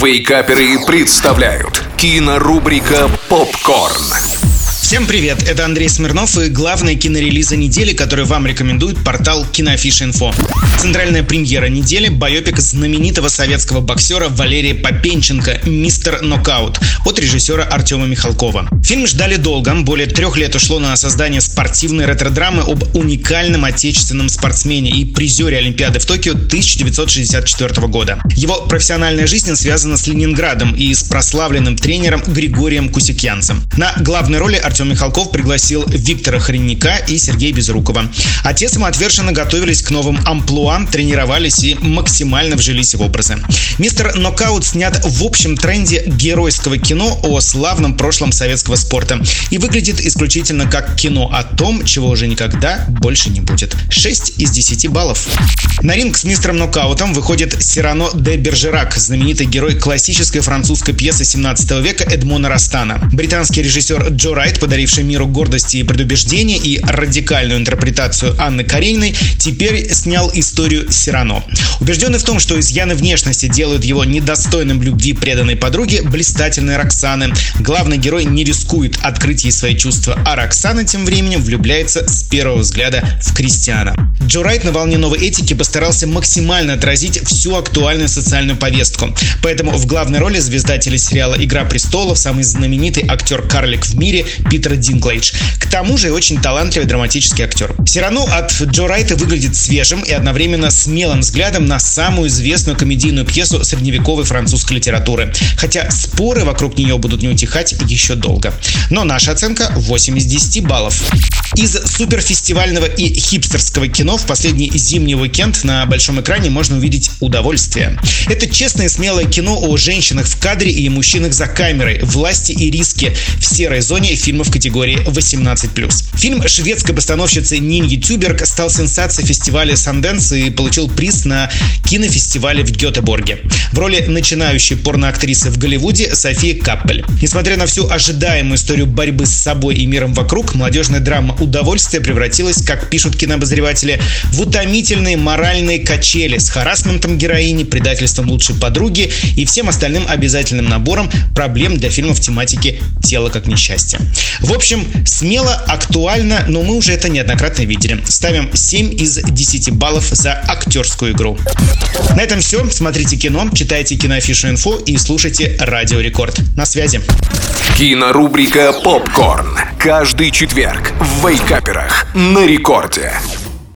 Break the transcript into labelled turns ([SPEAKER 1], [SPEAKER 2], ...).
[SPEAKER 1] Wake Up'еры представляют кинорубрика «Попкорн».
[SPEAKER 2] Всем привет, это Андрей Смирнов и главные кинорелизы недели, которые вам рекомендует портал Киноафиша.инфо. Центральная премьера недели – байопик знаменитого советского боксера Валерия Попенченко «Мистер Нокаут» от режиссера Артема Михалкова. Фильм ждали долго, более трех лет ушло на создание спортивной ретро-драмы об уникальном отечественном спортсмене и призере Олимпиады в Токио 1964 года. Его профессиональная жизнь связана с Ленинградом и с прославленным тренером Григорием Кусикянцем. На главные роли Артем Михалков пригласил Виктора Хриняка и Сергея Безрукова. Отец и отверженно готовились к новым амплуа, тренировались и максимально вжились в образы. Мистер Нокаут снят в общем тренде геройского кино о славном прошлом советского спорта и выглядит исключительно как кино о том, чего уже никогда больше не будет. 6 из 10 баллов. На ринг с мистером Нокаутом выходит Сирано де Бержерак, знаменитый герой классической французской пьесы 17 века Эдмона Растана. Британский режиссер Джо Райт подаривший миру гордости и предубеждение и радикальную интерпретацию Анны Карениной, теперь снял историю Сирано. Убежденный в том, что изъяны внешности делают его недостойным любви преданной подруги, блистательной Роксаны, главный герой не рискует открыть ей свои чувства, а Роксана тем временем влюбляется с первого взгляда в Кристиана. Джо Райт на волне новой этики постарался максимально отразить всю актуальную социальную повестку. Поэтому в главной роли звезда телесериала «Игра престолов», самый знаменитый актер-карлик в мире Питер Динклейдж. К тому же и очень талантливый драматический актер. Сирану от Джо Райта выглядит свежим и одновременно смелым взглядом на самую известную комедийную пьесу средневековой французской литературы. Хотя споры вокруг нее будут не утихать еще долго. Но наша оценка 8 из 10 баллов. Из суперфестивального и хипстерского кино в последний зимний уикенд на большом экране можно увидеть удовольствие. Это честное смелое кино о женщинах в кадре и мужчинах за камерой, власти и риски в серой зоне фильмов категории 18+. Фильм шведской постановщицы Ниньи Тюберг стал сенсацией фестиваля Санденс и получил приз на кинофестивале в Гетеборге. В роли начинающей порноактрисы в Голливуде София Каппель. Несмотря на всю ожидаемую историю борьбы с собой и миром вокруг, молодежная драма «Удовольствие» превратилась, как пишут кинообозреватели, в утомительные моральные качели с харасментом героини, предательством лучшей подруги и всем остальным обязательным набором проблем для фильмов тематики «Тело как несчастье». В общем, смело, актуально, но мы уже это неоднократно видели. Ставим 7 из 10 баллов за актерскую игру. На этом все. Смотрите кино, читайте киноафишу инфо и слушайте Радио Рекорд. На связи.
[SPEAKER 1] Кинорубрика «Попкорн». Каждый четверг в Вейкаперах на рекорде.